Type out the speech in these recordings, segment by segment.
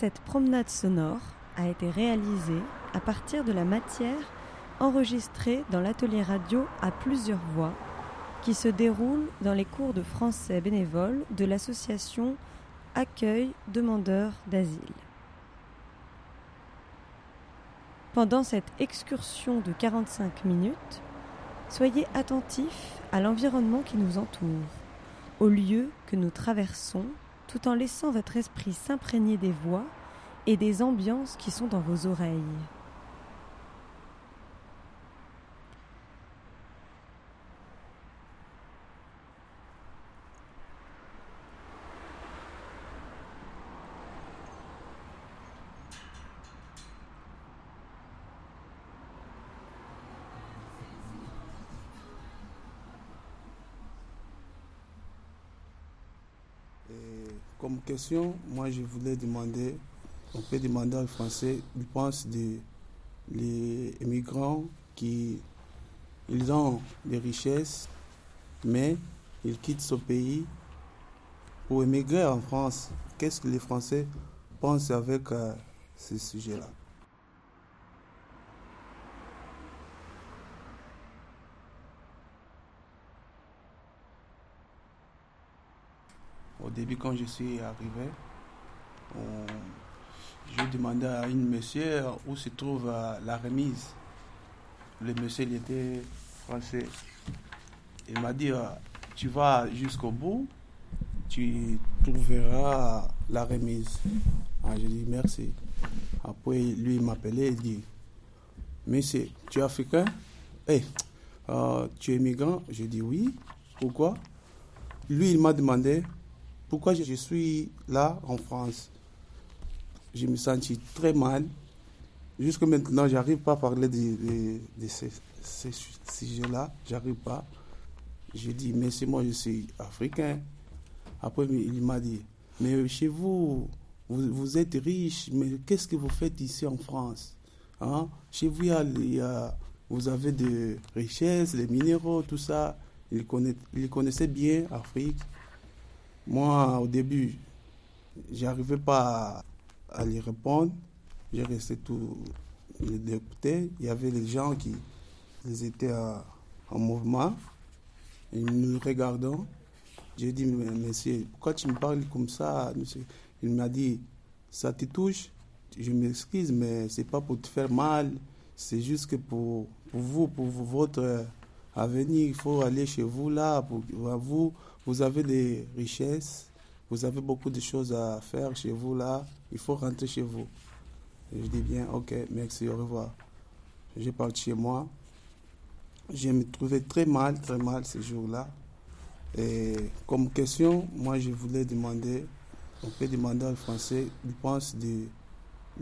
Cette promenade sonore a été réalisée à partir de la matière enregistrée dans l'atelier radio à plusieurs voix qui se déroule dans les cours de français bénévoles de l'association Accueil demandeurs d'asile. Pendant cette excursion de 45 minutes, soyez attentifs à l'environnement qui nous entoure, au lieu que nous traversons, tout en laissant votre esprit s'imprégner des voix et des ambiances qui sont dans vos oreilles. Question, moi je voulais demander, on peut demander aux Français, ils pensent des les immigrants qui ils ont des richesses, mais ils quittent ce pays pour émigrer en France. Qu'est-ce que les Français pensent avec euh, ce sujet-là Au début, quand je suis arrivé, je demandais à une monsieur où se trouve euh, la remise. Le monsieur, il était français. Il m'a dit, euh, tu vas jusqu'au bout, tu trouveras la remise. Ah, je dis merci. Après, lui, il m'appelait et dit, monsieur, tu es africain? Hey, euh, tu es migrant Je dis oui. Pourquoi? Lui, il m'a demandé, pourquoi je suis là en France? Je me sentis très mal. Jusque maintenant, j'arrive pas à parler de, ces, sujets-là. J'arrive pas. J'ai dit, mais c'est moi, je suis africain. Après, il m'a dit, mais chez vous, vous, êtes riche, mais qu'est-ce que vous faites ici en France? Hein? Chez vous, vous avez des richesses, les minéraux, tout ça. Il, il connaissait bien l'Afrique. Moi, au début, j'arrivais pas à, lui répondre. J'ai resté tout l'écouter. Il y avait des gens qui ils étaient en mouvement. Ils nous regardant. J'ai dit, monsieur, pourquoi tu me parles comme ça monsieur? Il m'a dit, ça te touche? Je m'excuse, mais c'est pas pour te faire mal. C'est juste que pour, pour vous, pour votre avenir, il faut aller chez vous là. Pour, vous, vous avez des richesses, vous avez beaucoup de choses à faire chez vous là, il faut rentrer chez vous. je dis bien, ok, merci, au revoir. J'ai parti chez moi. Je me trouvais très mal, très mal ce jour-là. Et comme question, moi je voulais demander, on peut demander aux Français, ils pensent des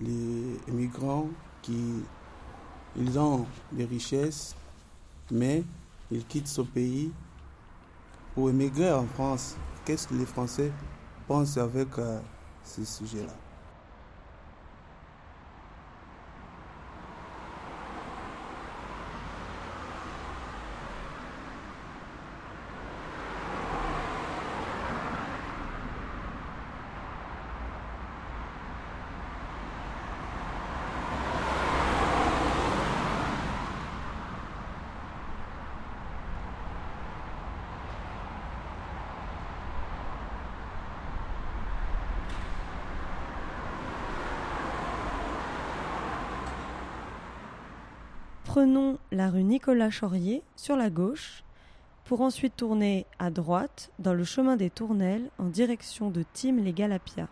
les immigrants qui ils ont des richesses, mais ils quittent ce pays pour émigrer en France, qu'est-ce que les Français pensent avec euh, ce sujet-là Prenons la rue Nicolas Chaurier sur la gauche pour ensuite tourner à droite dans le chemin des Tournelles en direction de Tim les Galapia.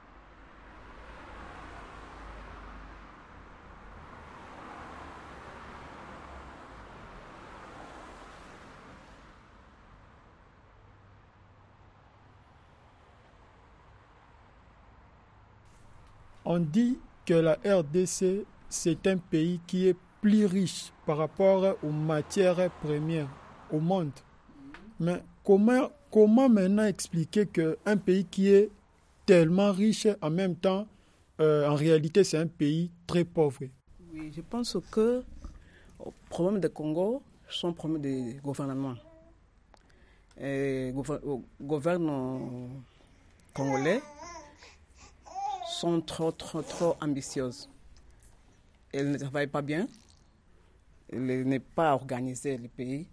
On dit que la RDC, c'est un pays qui est plus riche par rapport aux matières premières au monde. Mais comment, comment maintenant expliquer qu'un pays qui est tellement riche, en même temps, euh, en réalité, c'est un pays très pauvre? Oui, je pense que le problème du Congo, un problème de gouvernement. Et gouvernement congolais sont trop, trop, trop ambitieuses. Elles ne travaillent pas bien. N'est pas organisé le pays.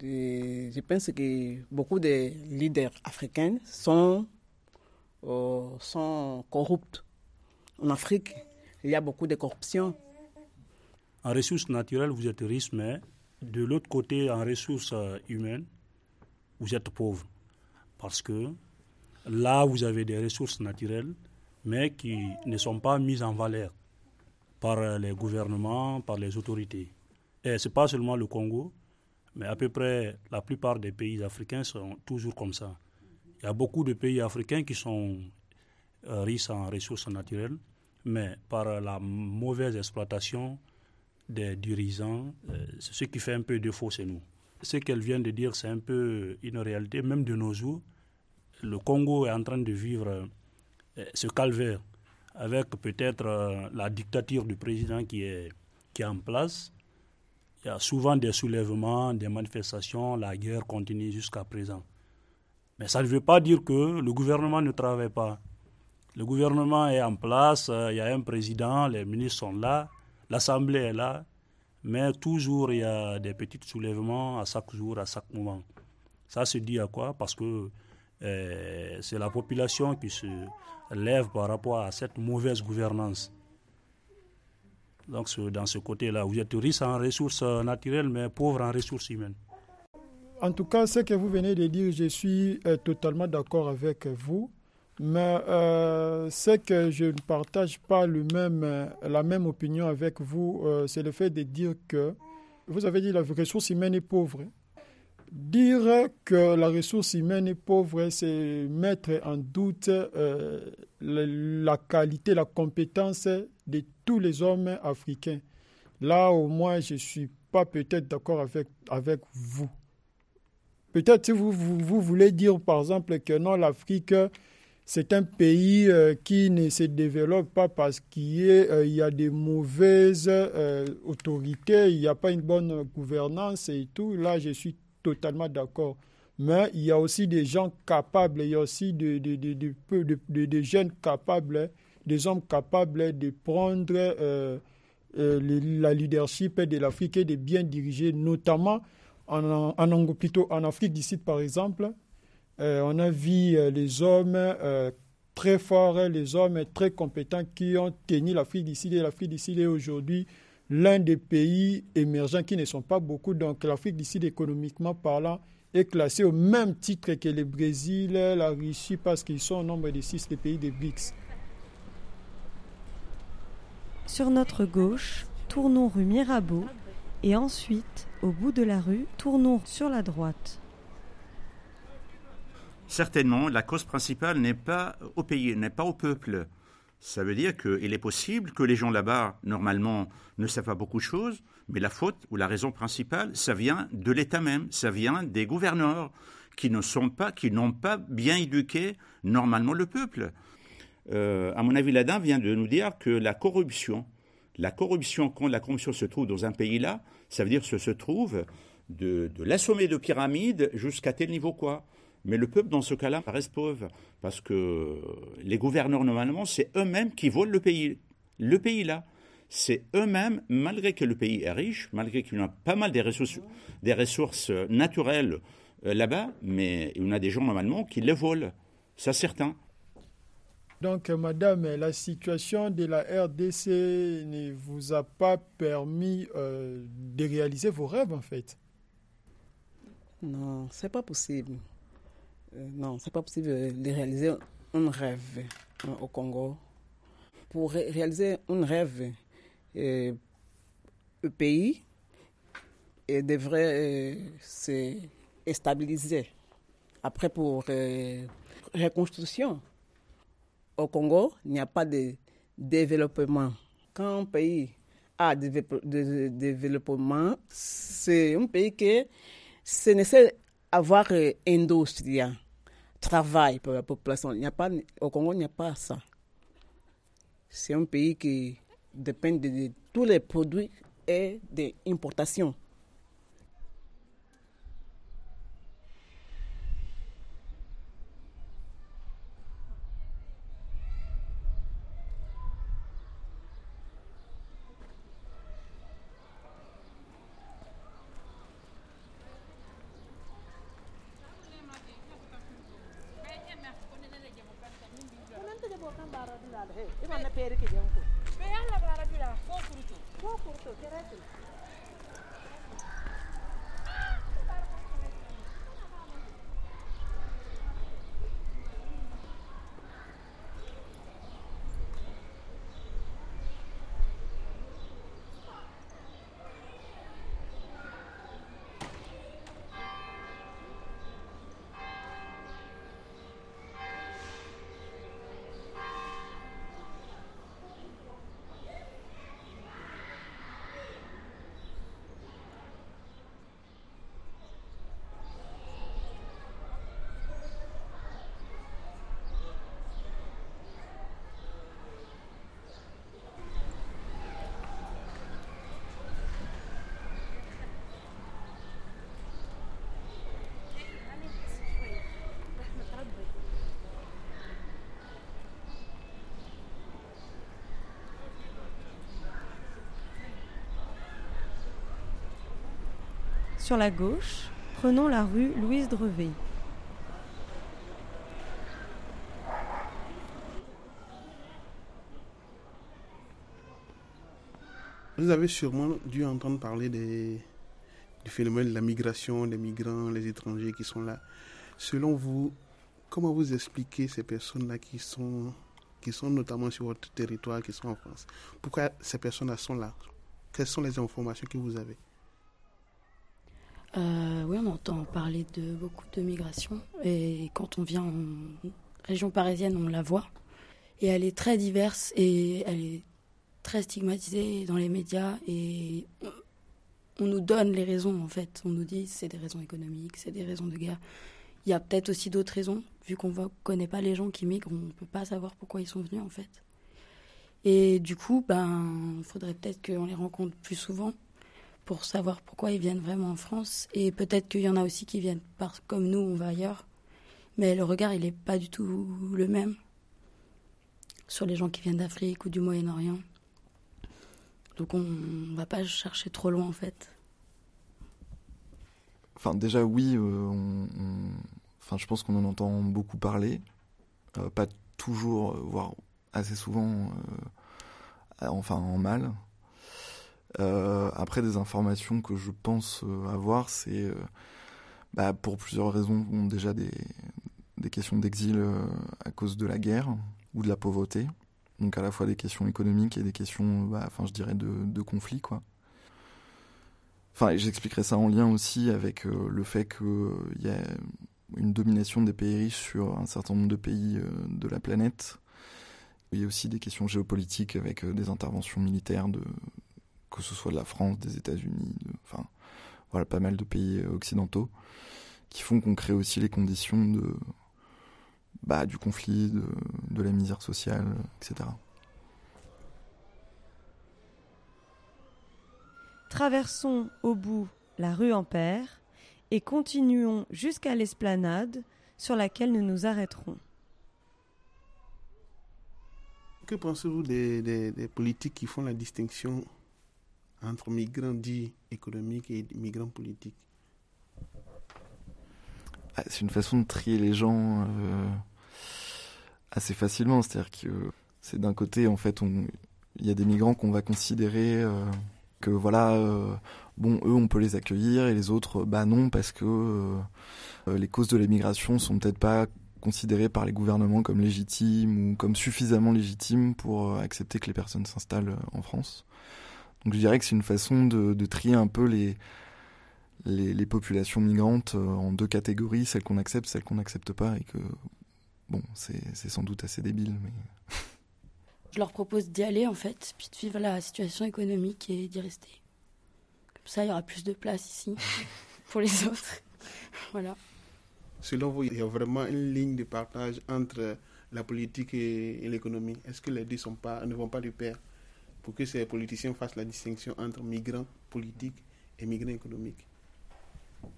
je pense que beaucoup de leaders africains sont, euh, sont corrupts. En Afrique, il y a beaucoup de corruption. En ressources naturelles, vous êtes riche, mais de l'autre côté, en ressources euh, humaines, vous êtes pauvre. Parce que là, vous avez des ressources naturelles, mais qui ne sont pas mises en valeur par euh, les gouvernements, par les autorités. Et ce n'est pas seulement le Congo, mais à peu près la plupart des pays africains sont toujours comme ça. Il y a beaucoup de pays africains qui sont euh, riches en ressources naturelles, mais par la mauvaise exploitation des dirigeants, euh, c'est ce qui fait un peu défaut chez nous. Ce qu'elle vient de dire, c'est un peu une réalité, même de nos jours. Le Congo est en train de vivre ce calvaire avec peut-être euh, la dictature du président qui est, qui est en place. Il y a souvent des soulèvements, des manifestations, la guerre continue jusqu'à présent. Mais ça ne veut pas dire que le gouvernement ne travaille pas. Le gouvernement est en place, euh, il y a un président, les ministres sont là, l'Assemblée est là, mais toujours il y a des petits soulèvements à chaque jour, à chaque moment. Ça se dit à quoi? Parce que c'est la population qui se lève par rapport à cette mauvaise gouvernance. Donc dans ce côté-là, vous êtes riche en ressources naturelles, mais pauvre en ressources humaines. En tout cas, ce que vous venez de dire, je suis euh, totalement d'accord avec vous. Mais euh, ce que je ne partage pas le même, la même opinion avec vous, c'est le fait de dire que vous avez dit la ressource humaine est pauvre. Dire que la ressource humaine est pauvre, c'est mettre en doute euh, la qualité, la compétence de tous les hommes africains. Là, au moins, je ne suis pas peut-être d'accord avec, avec vous. Peut-être si vous, vous, voulez dire, par exemple, que non, l'Afrique, c'est un pays euh, qui ne se développe pas parce qu'il euh, y a des mauvaises autorités, il n'y a pas une bonne gouvernance et tout. Là, je suis totalement d'accord. Mais il y a aussi des gens capables, il y a aussi des, jeunes capables, des hommes capables de prendre euh, euh, la leadership de l'Afrique et de bien diriger, notamment en, en Afrique du Sud, par exemple. Euh, on a vu les hommes très forts, les hommes très compétents qui ont tenu l'Afrique du Sud et l'Afrique du Sud est aujourd'hui l'un des pays émergents qui ne sont pas beaucoup. Donc l'Afrique du Sud, économiquement parlant, est classée au même titre que le Brésil, la Russie, parce qu'ils sont au nombre de six des pays des BRICS. Sur notre gauche, tournons rue Mirabeau et ensuite, au bout de la rue, tournons sur la droite. Certainement, la cause principale n'est pas au pays, n'est pas au peuple. Ça veut dire qu'il est possible que les gens là-bas, normalement, ne savent pas beaucoup de choses, mais la faute ou la raison principale, ça vient de l'État même, ça vient des gouverneurs qui ne sont pas, qui n'ont pas bien éduqué normalement le peuple. Euh, à mon avis, l'Adam vient de nous dire que la corruption, la corruption, quand la corruption se trouve dans un pays-là, ça veut dire que se trouve de, de l'assommer de pyramide jusqu'à tel niveau quoi. Mais le peuple, dans ce cas-là, reste pauvre, parce que les gouverneurs, normalement, c'est eux-mêmes qui volent le pays. Le pays, là, c'est eux-mêmes, malgré que le pays est riche, malgré qu'il y a pas mal des ressources, des ressources naturelles euh, là-bas, mais il y en a des gens, normalement, qui les volent. Ça, certain. Donc, madame, la situation de la RDC ne vous a pas permis euh, de réaliser vos rêves, en fait? Non, c'est pas possible. Euh, non, c'est pas possible de réaliser un rêve hein, au Congo. Pour réaliser un rêve, euh, le pays devrait euh, se stabiliser. Après, pour reconstruction, au Congo, il n'y a pas de développement. Quand un pays a de, développement, c'est un pays qui c'est nécessaire avoir industrie travail pour la population. Il a pas, au Congo, il n'y a pas ça. C'est un pays qui dépend de, tous les produits et des importations. hei i manna peri ki jam ko be yalla bara bila fo kurtu fo kurtu keretu Sur la gauche, prenons la rue Louise Drevet. Vous avez sûrement dû entendre parler du phénomène de la migration, des migrants, les étrangers qui sont là. Selon vous, comment vous expliquez ces personnes-là qui sont, qui sont notamment sur votre territoire, qui sont en France? Pourquoi ces personnes-là sont là? Quelles sont les informations que vous avez? Euh, Oui, on entend parler de beaucoup de migration. Et quand on vient en région parisienne, on la voit. Et elle est très diverse et elle est très stigmatisée dans les médias. Et on nous donne les raisons, en fait. On nous dit c'est des raisons économiques, c'est des raisons de guerre. Il y a peut-être aussi d'autres raisons. Vu qu'on ne connaît pas les gens qui migrent, on ne peut pas savoir pourquoi ils sont venus, en fait. Et du coup, ben, faudrait peut-être qu'on les rencontre plus souvent pour savoir pourquoi ils viennent vraiment en France. Et peut-être qu'il y en a aussi qui viennent parce comme nous, on va ailleurs. Mais le regard, il n'est pas du tout le même sur les gens qui viennent d'Afrique ou du Moyen-Orient. Donc on ne va pas chercher trop loin en fait. Enfin déjà oui, euh, enfin, je pense qu'on en entend beaucoup parler. Euh, pas toujours, euh, voire assez souvent, enfin en mal. Euh, après, des informations que je pense euh, avoir, c'est euh, bah, pour plusieurs raisons. déjà des, questions d'exil à cause de la guerre ou de la pauvreté. Donc à la fois des questions économiques et des questions, bah, enfin je dirais, de, de conflit, quoi. Enfin, j'expliquerai ça en lien aussi avec le fait qu'il y a une domination des pays riches sur un certain nombre de pays de la planète. Il y a aussi des questions géopolitiques avec des interventions militaires de, que ce soit de la France, des États-Unis, enfin voilà, pas mal de pays euh, occidentaux, qui font qu'on crée aussi les conditions de, bah, du conflit, de, de la misère sociale, etc. Traversons au bout la rue Ampère et continuons jusqu'à l'esplanade sur laquelle nous nous arrêterons. Que pensez-vous des, des, des, politiques qui font la distinction entre migrants dits économiques et migrants politiques ah, C'est une façon de trier les gens euh, assez facilement. C'est-à-dire que c'est d'un côté, en fait, il y a des migrants qu'on va considérer euh, que, voilà, euh, bon, eux, on peut les accueillir et les autres, bah non, parce que les causes de l'émigration sont peut-être pas considérées par les gouvernements comme légitimes ou comme suffisamment légitimes pour accepter que les personnes s'installent en France. Donc je dirais que c'est une façon de, trier un peu les, les, populations migrantes euh, en deux catégories, celles qu'on accepte, celles qu'on n'accepte pas, et que, bon, c'est sans doute assez débile, mais... Je leur propose d'y aller, en fait, puis de vivre la situation économique et d'y rester. Comme ça, il y aura plus de place ici pour les autres. voilà. Selon vous, il y a vraiment une ligne de partage entre la politique et, l'économie. Est-ce que les deux sont pas, ne vont pas du pair? Pour que ces politiciens fassent la distinction entre migrants politiques et migrants économiques.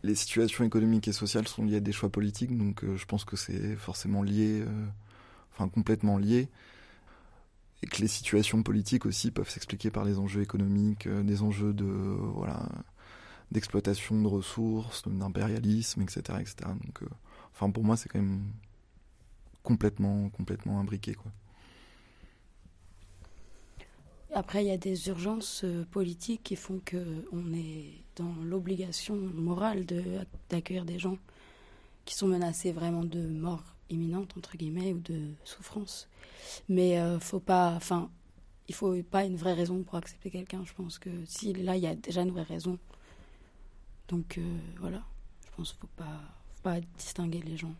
Les situations économiques et sociales sont liées à des choix politiques, donc euh, je pense que c'est forcément lié, euh, enfin complètement lié, et que les situations politiques aussi peuvent s'expliquer par les enjeux économiques, euh, des enjeux de voilà d'exploitation de ressources, d'impérialisme, etc., etc. Donc, enfin pour moi c'est quand même complètement complètement imbriqué quoi. Après, il y a des urgences euh, politiques qui font qu'on est dans l'obligation morale d'accueillir des gens qui sont menacés vraiment de mort imminente, entre guillemets, ou de souffrance. Mais euh, faut pas, enfin, il faut pas une vraie raison pour accepter quelqu'un. Je pense que si là, il y a déjà une vraie raison. Donc euh, voilà, je pense qu'il pas, faut pas distinguer les gens.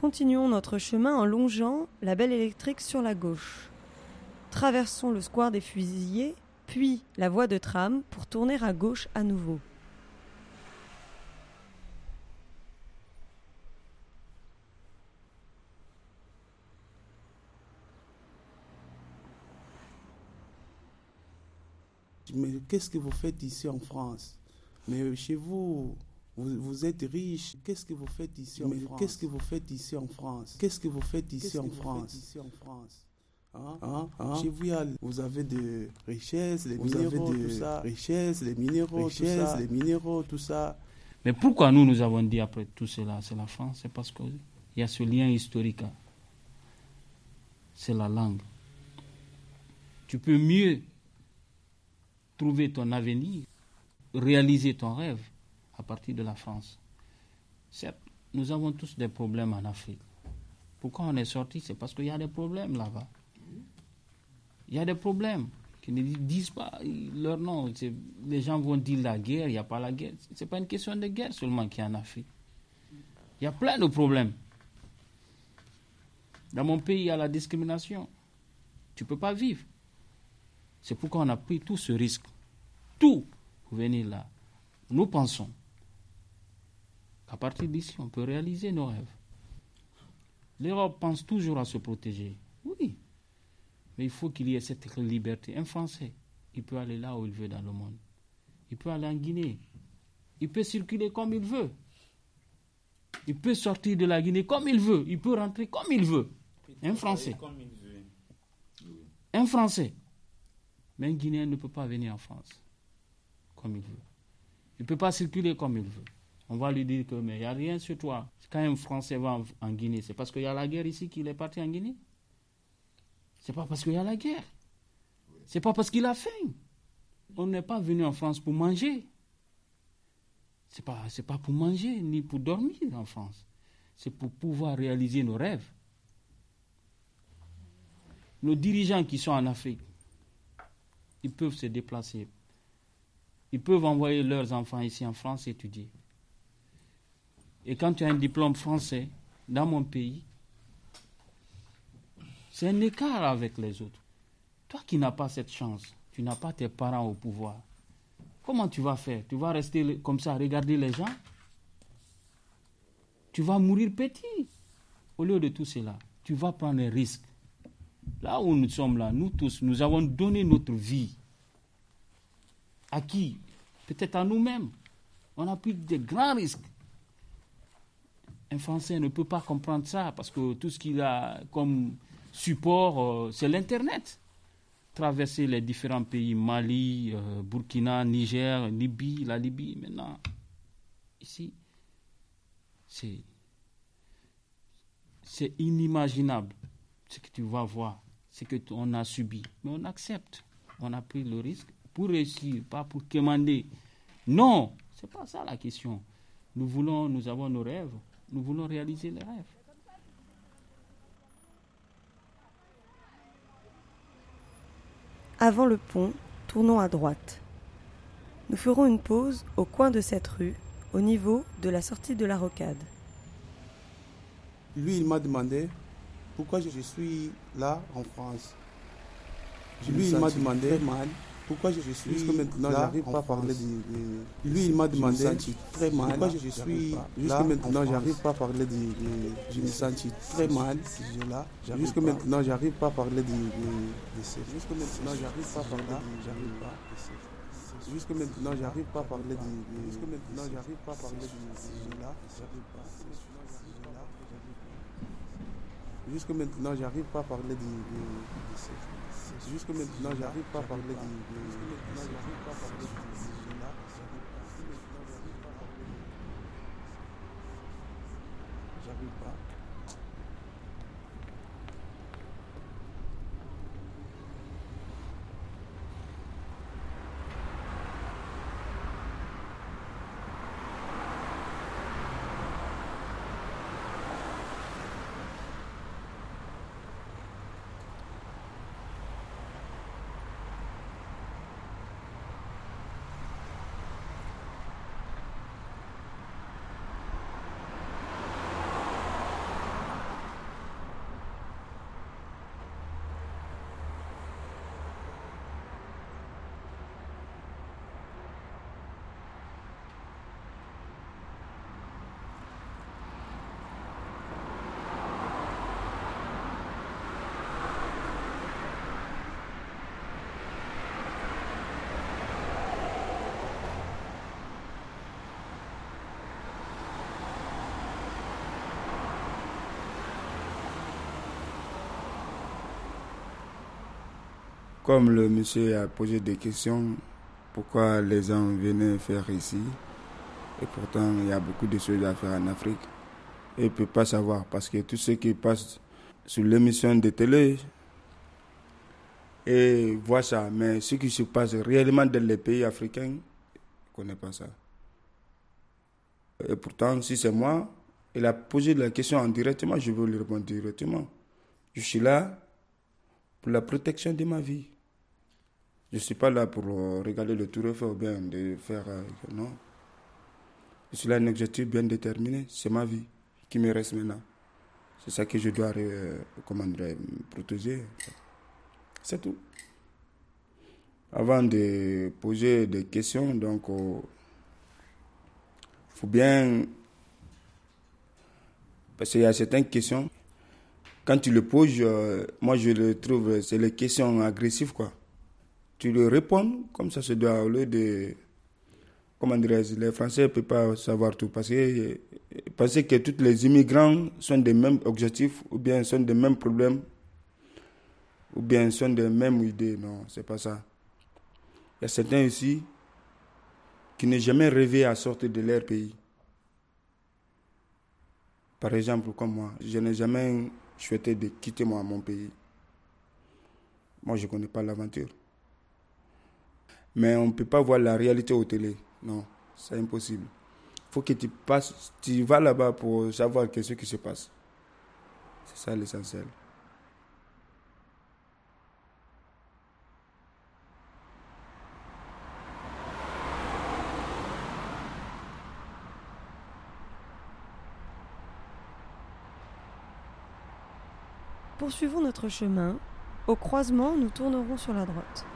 Continuons notre chemin en longeant la belle électrique sur la gauche. Traversons le square des fusillés, puis la voie de tram pour tourner à gauche à nouveau. Mais qu'est-ce que vous faites ici en France? Mais chez vous, vous, êtes riche. Qu'est-ce que vous faites ici en France? Qu'est-ce que vous faites ici en France? Qu'est-ce que vous faites ici en France? Hein? Hein? Hein? Chez vous, vous avez des richesses, les minéraux, tout ça. Richesses, les minéraux, richesses, tout ça. les minéraux, tout ça. Mais pourquoi nous, nous avons dit après tout cela, c'est la France? C'est parce qu'il y a ce lien historique. C'est la langue. Tu peux mieux trouver ton avenir, réaliser ton rêve partir de la France. Certes, nous avons tous des problèmes en Afrique. Pourquoi on est sorti? C'est parce qu'il y a des problèmes là-bas. Il y a des problèmes qui ne disent pas leur nom. Les gens vont dire la guerre, il n'y a pas la guerre. Ce n'est pas une question de guerre seulement qui est en Afrique. Il y a plein de problèmes. Dans mon pays, il y a la discrimination. Tu ne peux pas vivre. C'est pourquoi on a pris tout ce risque. Tout pour venir là. Nous pensons à partir d'ici, on peut réaliser nos rêves. L'Europe pense toujours à se protéger. Oui. Mais il faut qu'il y ait cette liberté. Un Français, il peut aller là où il veut dans le monde. Il peut aller en Guinée. Il peut circuler comme il veut. Il peut sortir de la Guinée comme il veut. Il peut rentrer comme il veut. Un Français. Un Français. Mais un Guinéen ne peut pas venir en France comme il veut. Il ne peut pas circuler comme il veut. On va lui dire que mais il n'y a rien sur toi. Quand un Français va en, Guinée, c'est parce qu'il y a la guerre ici qu'il est parti en Guinée? C'est pas parce qu'il y a la guerre. C'est pas parce qu'il a faim. On n'est pas venu en France pour manger. C'est pas c'est pas pour manger ni pour dormir en France. C'est pour pouvoir réaliser nos rêves. Nos dirigeants qui sont en Afrique, ils peuvent se déplacer. Ils peuvent envoyer leurs enfants ici en France étudier. Et quand tu as un diplôme français dans mon pays, c'est un écart avec les autres. Toi qui n'as pas cette chance, tu n'as pas tes parents au pouvoir. Comment tu vas faire? Tu vas rester comme ça, regarder les gens? Tu vas mourir petit. Au lieu de tout cela, tu vas prendre un risque. Là où nous sommes là, nous tous, nous avons donné notre vie. À qui? Peut-être à nous-mêmes. On a pris de grands risques. Un Français ne peut pas comprendre ça parce que tout ce qu'il a comme support, euh, c'est l'Internet. Traverser les différents pays, Mali, euh, Burkina, Niger, Libye, la Libye, maintenant, ici, c'est, inimaginable ce que tu vas voir, ce que on a subi. Mais on accepte, on a pris le risque pour réussir, pas pour commander. Non, c'est pas ça la question. Nous voulons, nous avons nos rêves, nous voulons réaliser les rêves. Avant le pont, tournons à droite. Nous ferons une pause au coin de cette rue, au niveau de la sortie de la rocade. Lui, il m'a demandé pourquoi je suis là en France? Lui, il m'a demandé mal pourquoi je suis jusque maintenant j'arrive pas à parler de, lui il m'a demandé. Très mal. Pourquoi je suis jusque maintenant j'arrive pas à parler de, je me sens très mal. là jusque maintenant j'arrive pas à parler de, jusque maintenant j'arrive pas à parler j'arrive pas. Jusque maintenant j'arrive pas à parler de jusque maintenant j'arrive pas à parler de là jusque maintenant j'arrive pas à parler de Jusque maintenant, j'arrive pas à parler de. J'arrive pas. Comme le monsieur a posé des questions, pourquoi les gens venaient faire ici, et pourtant il y a beaucoup de choses à faire en Afrique, et ne peut pas savoir, parce que tout ce qui passe sur l'émission de télé, et voit ça, mais ce qui se passe réellement dans les pays africains, ne connaît pas ça. Et pourtant, si c'est moi, il a posé la question directement, je veux lui répondre directement. Je suis là pour la protection de ma vie. Je ne suis pas là pour euh, regarder le tour ou bien de faire. Euh, non. Je suis là un objectif bien déterminé. C'est ma vie qui me reste maintenant. C'est ça que je dois euh, protéger. C'est tout. Avant de poser des questions, donc, il faut bien. Parce qu'il y a certaines questions quand tu le poses, moi je le trouve, c'est les questions agressives, quoi. Tu le réponds comme ça se doit, au lieu de. Comment dirais-je Les Français ne peuvent pas savoir tout parce que, parce que tous les immigrants sont des mêmes objectifs ou bien sont des mêmes problèmes ou bien sont des mêmes idées. Non, c'est pas ça. Il y a certains ici qui n'ont jamais rêvé à sortir de leur pays. Par exemple, comme moi, je n'ai jamais souhaité de quitter mon pays. Moi, je ne connais pas l'aventure. Mais on ne peut pas voir la réalité au télé. Non, c'est impossible. Il faut que tu passes, tu vas là-bas pour savoir ce qui se passe. C'est ça l'essentiel. Poursuivons notre chemin. Au croisement, nous tournerons sur la droite.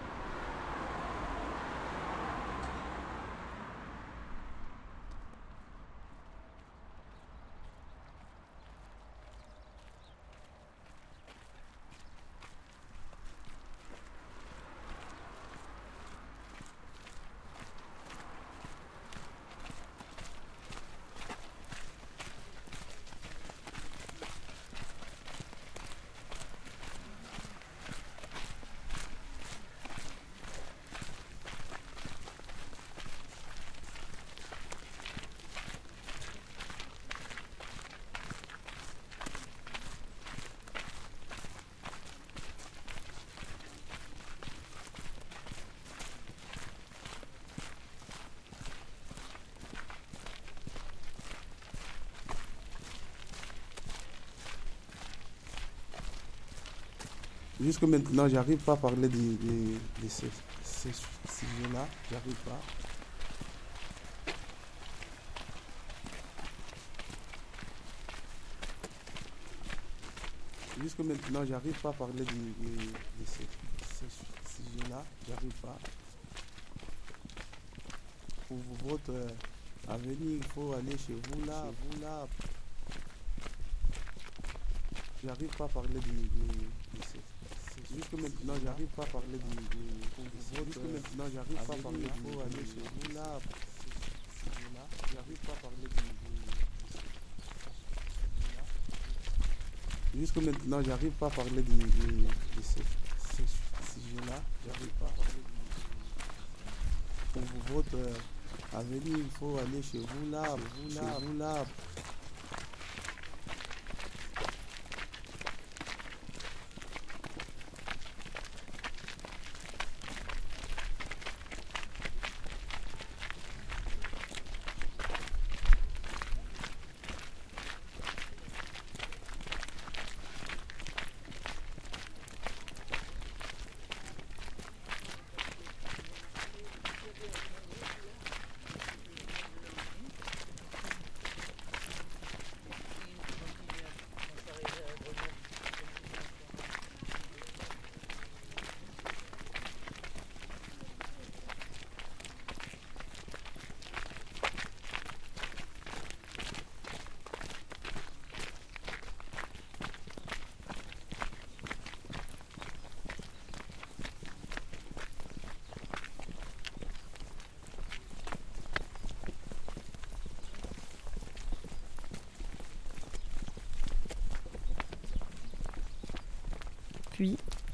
Jusque maintenant, j'arrive pas à parler de, de, de ces, ces sujets-là. J'arrive pas. Jusque maintenant, j'arrive pas à parler de, de, ces sujets-là. J'arrive pas. Pour votre euh, avenir, il faut aller chez vous là, vous là. J'arrive pas à parler de, de, de ces Jusque maintenant, j'arrive pas à parler de, de, Jusque maintenant, j'arrive pas à parler là. J'arrive pas à parler de, Jusque maintenant, j'arrive pas à parler ces, ces sujets-là. J'arrive pas à parler de, Pour votre euh, avenir, il faut aller chez vous là, vous là, vous là.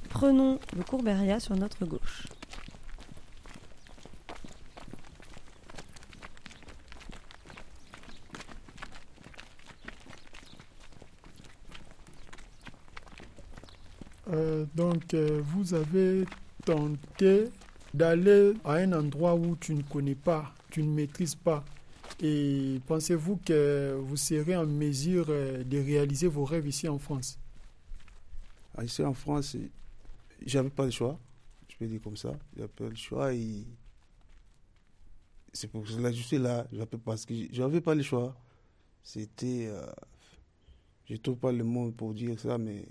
Prenons le Courberia sur notre gauche. Euh, donc, euh, vous avez tenté d'aller à un endroit où tu ne connais pas, tu ne maîtrises pas. Et pensez-vous que vous serez en mesure euh, de réaliser vos rêves ici en France? Ici en France, j'avais pas le choix. Je peux dire comme ça. J'avais pas le choix c'est pour cela que je suis là. Parce que j'avais pas le choix. C'était, euh, je trouve pas le mot pour dire ça, mais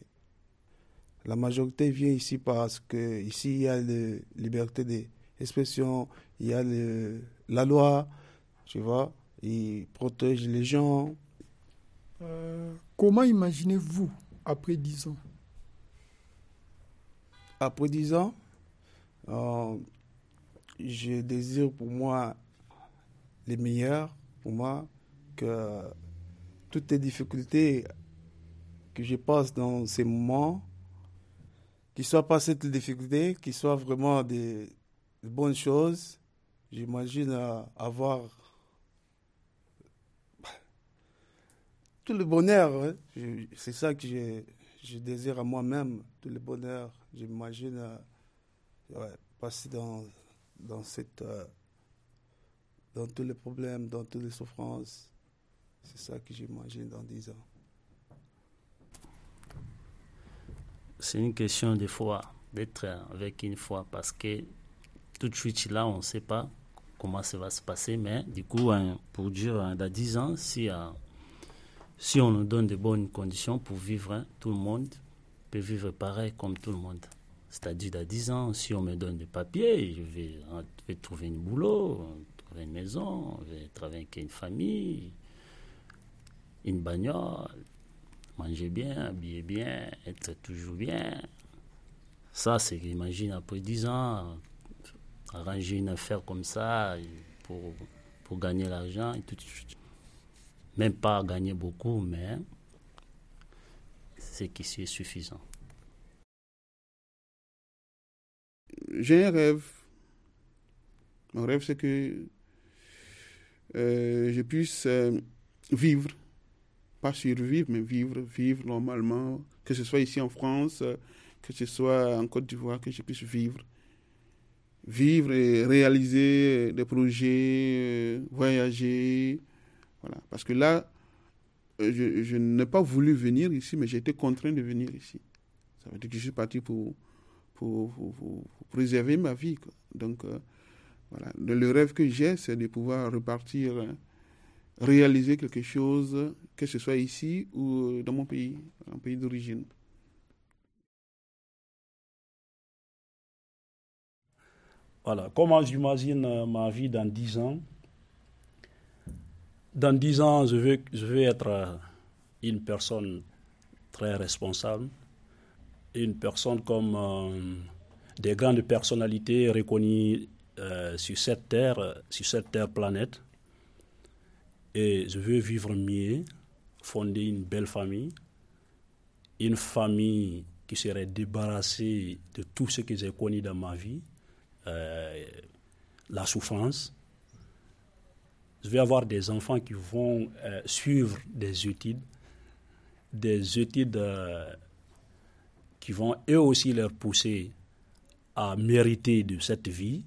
la majorité vient ici parce que ici il y a la liberté d'expression, il y a le, la loi, tu vois, il protège les gens. Euh, Comment imaginez-vous après 10 ans Après 10 ans, euh, je désire pour moi les meilleurs, pour moi, que toutes les difficultés que je passe dans ces moments, qu'ils soient pas cette difficulté, qu'ils soient vraiment des, bonnes choses. J'imagine euh, avoir tout le bonheur. hein. C'est ça que je, je désire à moi-même, tout le bonheur. J'imagine euh, passer dans, dans, cette, euh, dans tous les problèmes, dans toutes les souffrances. C'est ça que j'imagine dans 10 ans. C'est une question de foi, d'être avec une foi, parce que tout de suite là, on ne sait pas comment ça va se passer, mais du coup, hein, pour dire, hein, dans 10 ans, si, si on nous donne de bonnes conditions pour vivre, hein, tout le monde peut vivre pareil comme tout le monde. C'est-à-dire, dans 10 ans, si on me donne des papiers, je vais, trouver un boulot, trouver une maison, je vais travailler avec une famille, une bagnole, manger bien, habiller bien, être toujours bien. Ça, c'est imagine après 10 ans, arranger une affaire comme ça pour, pour gagner l'argent et tout. Même pas gagner beaucoup, mais c'est qui est suffisant. J'ai un rêve. Mon rêve, c'est que euh, je puisse euh, vivre, pas survivre, mais vivre, vivre normalement, que ce soit ici en France, euh, que ce soit en Côte d'Ivoire, que je puisse vivre. Vivre et réaliser des projets, voyager. Voilà. Parce que là, euh, je, n'ai pas voulu venir ici, mais j'ai été contraint de venir ici. Ça veut dire que je suis parti pour, pour, préserver ma vie. Donc, euh, voilà. Le rêve que j'ai, c'est de pouvoir repartir, hein, réaliser quelque chose, que ce soit ici ou dans mon pays, un pays d'origine. Voilà, comment j'imagine euh, ma vie dans dix ans? Dans dix ans, je veux, être euh, une personne très responsable, une personne comme euh, des grandes personnalités reconnues sur cette terre, sur cette terre planète. Et je veux vivre mieux, fonder une belle famille, une famille qui serait débarrassée de tout ce que j'ai connu dans ma vie euh, la souffrance. Je vais avoir des enfants qui vont euh, suivre des études, des études euh, qui vont eux aussi leur pousser à mériter de cette vie.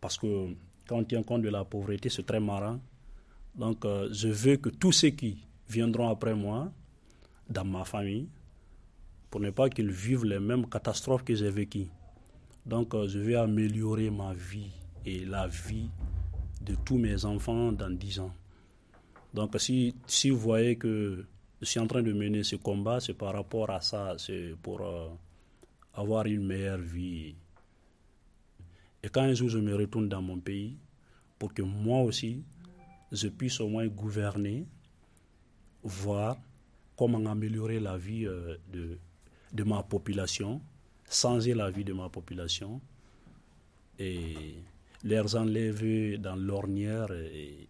Parce que quand on tient compte de la pauvreté, c'est très marrant. Donc je veux que tous ceux qui viendront après moi, dans ma famille, pour ne pas qu'ils vivent les mêmes catastrophes que j'ai vécues. Donc, euh, je vais améliorer ma vie et la vie de tous mes enfants dans 10 ans. Donc, si, si vous voyez que je suis en train de mener ce combat, c'est par rapport à ça, c'est pour euh, avoir une meilleure vie. Et quand un jour je me retourne dans mon pays, pour que moi aussi, je puisse au moins gouverner, voir comment améliorer la vie euh, de, de ma population changer la vie de ma population et les enlever dans l'ornière et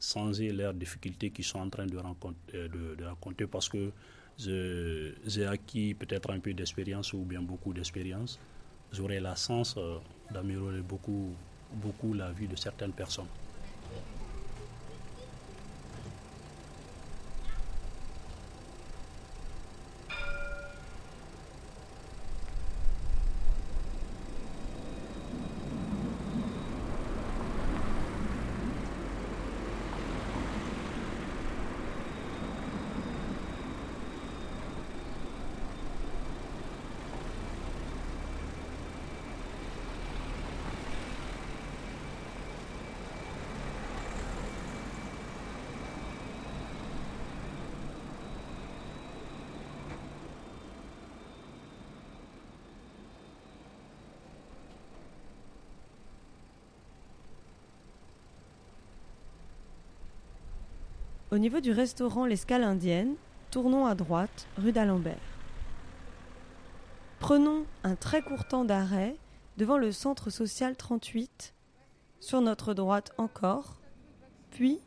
changer leurs difficultés qu'ils sont en train de rencontrer, euh, de, rencontrer parce que j'ai acquis peut-être un peu d'expérience ou bien beaucoup d'expérience. J'aurai la chance euh, d'améliorer beaucoup, beaucoup la vie de certaines personnes. Au niveau du restaurant L'Escale Indienne, tournons à droite, rue d'Alembert. Prenons un très court temps d'arrêt devant le centre social 38, sur notre droite encore, puis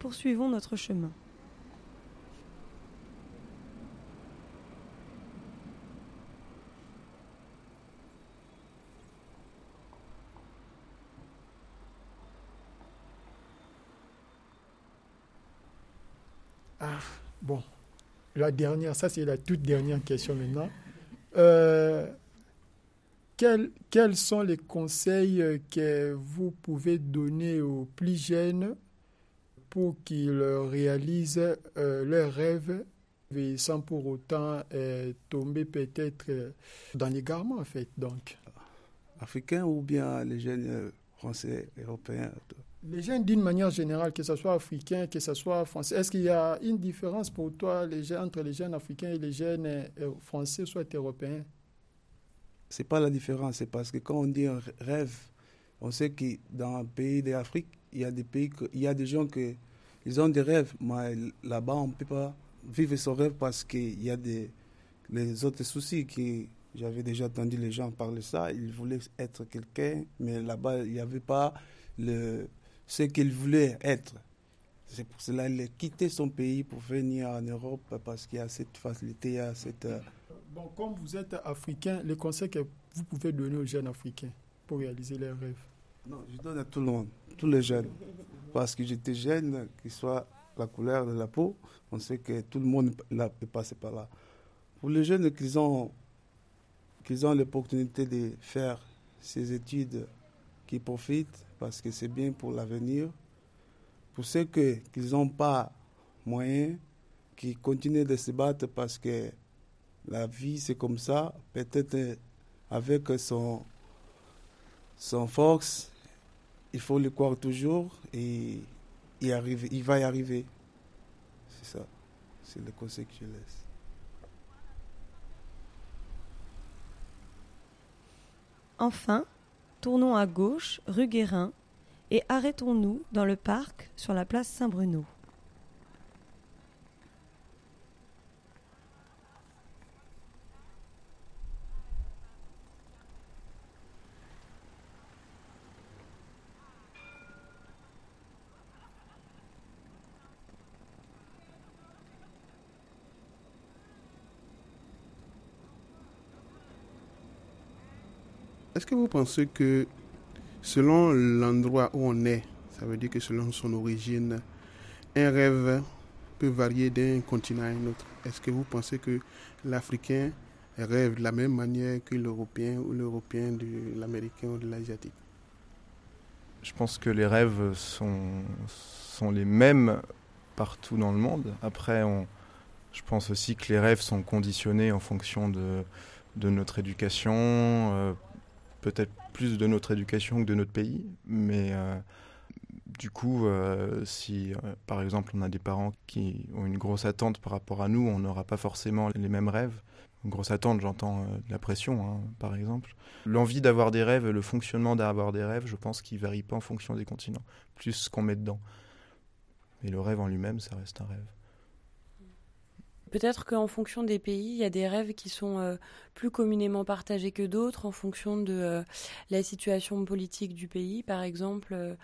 poursuivons notre chemin. Ah, bon. La dernière, ça c'est la toute dernière question maintenant. Euh, quels, quels, sont les conseils que vous pouvez donner aux plus jeunes pour qu'ils réalisent euh, leurs rêves sans pour autant euh, tomber peut-être dans l'égarement en fait donc? Africains ou bien les jeunes français, européens les jeunes, d'une manière générale, que ce soit africain, que ce soit français, est-ce qu'il y a une différence pour toi les entre les jeunes africains et les jeunes euh, français, soit européens? C'est pas la différence, c'est parce que quand on dit un rêve, on sait que dans un pays d'Afrique, il y a des pays, il y a des gens qui ont des rêves, mais là-bas on ne peut pas vivre son rêve parce qu'il y a des les autres soucis qui j'avais déjà entendu les gens parler ça, ils voulaient être quelqu'un, mais là-bas il n'y avait pas le ce qu'il voulait être. C'est pour cela qu'il a quitté son pays pour venir en Europe parce qu'il y a cette facilité, il y a cette... Euh, bon, comme vous êtes africain, les conseils que vous pouvez donner aux jeunes africains pour réaliser leurs rêves? Non, je donne à tout le monde, tous les jeunes. Parce que j'étais jeune, qu'il soit la couleur de la peau, on sait que tout le monde peut passer par là. Pour les jeunes qu'ils ont, qu'ils ont l'opportunité de faire ces études qui profitent, parce que c'est bien pour l'avenir. Pour ceux qui n'ont pas moyen, qui continuent de se battre parce que La vie, c'est comme ça. Peut-être euh, avec son, son force, il faut le croire toujours et y arriver, il va y arriver. C'est ça. C'est le conseil que je laisse. Enfin, tournons à gauche, rue Guérin, et arrêtons-nous dans le parc sur la place Saint-Bruno. Est-ce que vous pensez que selon l'endroit où on est, ça veut dire que selon son origine, un rêve peut varier d'un continent à un autre? Est-ce que vous pensez que l'Africain rêve de la même manière que l'Européen ou l'Européen de l'Américain ou de l'Asiatique? Je pense que les rêves sont, les mêmes partout dans le monde. Après, je pense aussi que les rêves sont conditionnés en fonction de, de notre éducation, euh, peut-être plus de notre éducation que de notre pays, mais euh, du coup, euh, si euh, par exemple on a des parents qui ont une grosse attente par rapport à nous, on n'aura pas forcément les mêmes rêves. Grosse attente, j'entends de la pression, hein, par exemple. L'envie d'avoir des rêves, le fonctionnement d'avoir des rêves, je pense qu'il varie pas en fonction des continents, plus ce qu'on met dedans. Mais le rêve en lui-même, ça reste un rêve. Peut-être qu'en fonction des pays, il y a des rêves qui sont euh, plus communément partagés que d'autres, en fonction de euh, la situation politique du pays. Par exemple, euh,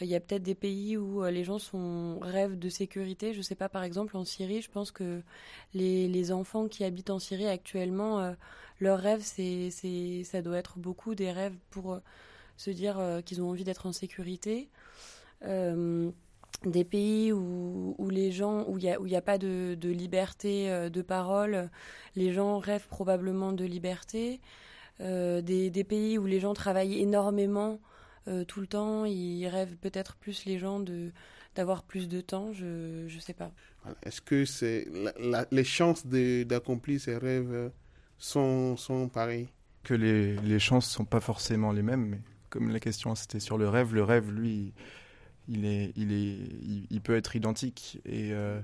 il y a peut-être des pays où les gens sont rêvent de sécurité. Je ne sais pas, par exemple, en Syrie, je pense que les, les enfants qui habitent en Syrie actuellement, leur rêve, c'est, c'est, ça doit être beaucoup des rêves pour se dire qu'ils ont envie d'être en sécurité des pays où, où, les gens où il n'y a, où y a pas de, de, liberté euh, de parole, les gens rêvent probablement de liberté. Euh, des, des, pays où les gens travaillent énormément euh, tout le temps, ils rêvent peut-être plus les gens de d'avoir plus de temps, je ne sais pas. Est-ce que c'est la, les chances d'accomplir ces rêves sont, sont pareilles? Que les, les chances ne sont pas forcément les mêmes, mais comme la question c'était sur le rêve, le rêve, lui, il, est, il, est, il, peut être identique. Et, euh,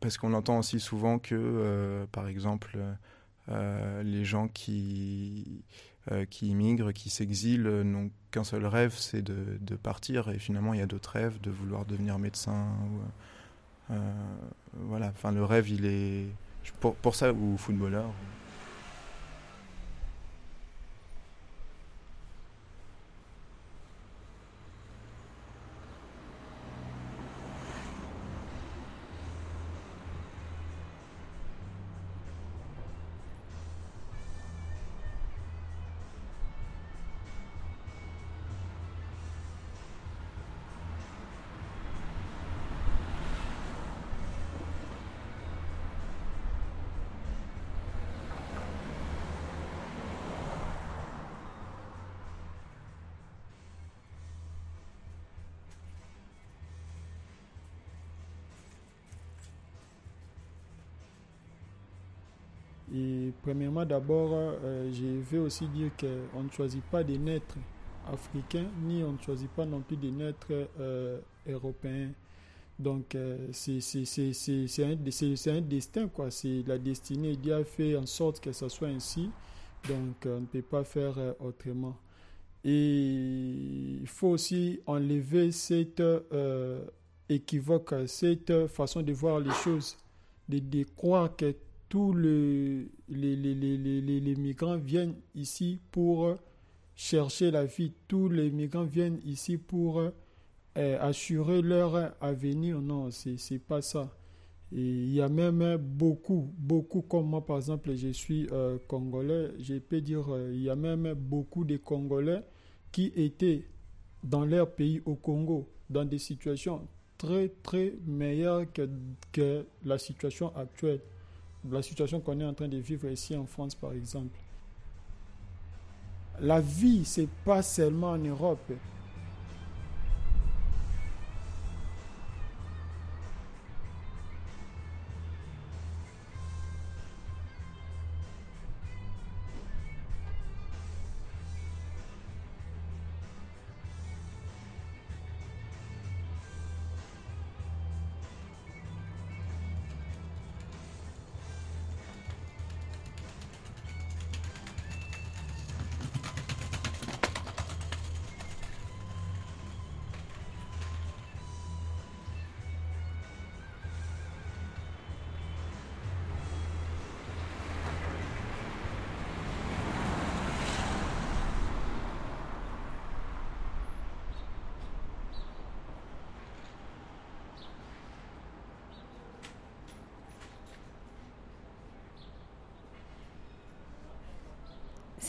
parce qu'on entend aussi souvent que, euh, par exemple, euh, les gens qui, qui immigrent, qui s'exilent, n'ont qu'un seul rêve, c'est de, de, partir. Et finalement, il y a d'autres rêves, de vouloir devenir médecin. Voilà, enfin, le rêve, il est. Pour, pour ça, ou footballeur. D'abord, euh, je veux aussi dire qu'on ne choisit pas de naître africain, ni on ne choisit pas non plus de naître euh, européen. Donc, euh, c'est un, un, destin, quoi. C'est la destinée. Dieu a fait en sorte que ça soit ainsi. Donc, on ne peut pas faire autrement. Et il faut aussi enlever cette équivoque, cette façon de voir les choses, de, de croire que tous les, les, les, les, migrants viennent ici pour chercher la vie. Tous les migrants viennent ici pour euh, assurer leur avenir. Non, ce n'est pas ça. Il y a même beaucoup, beaucoup, comme moi par exemple, je suis euh, congolais, je peux dire, euh, il y a même beaucoup de Congolais qui étaient dans leur pays au Congo, dans des situations très, très meilleures que, que la situation actuelle la situation qu'on est en train de vivre ici en France, par exemple. La vie, c'est pas seulement en Europe.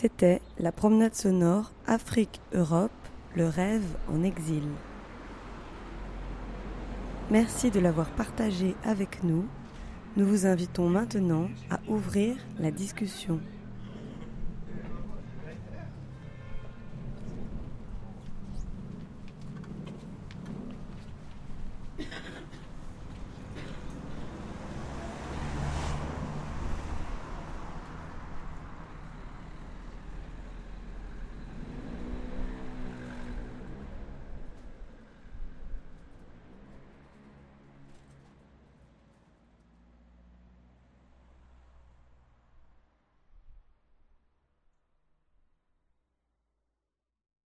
C'était la promenade sonore Afrique-Europe, le rêve en exil. Merci de l'avoir partagé avec nous. Nous vous invitons maintenant à ouvrir la discussion.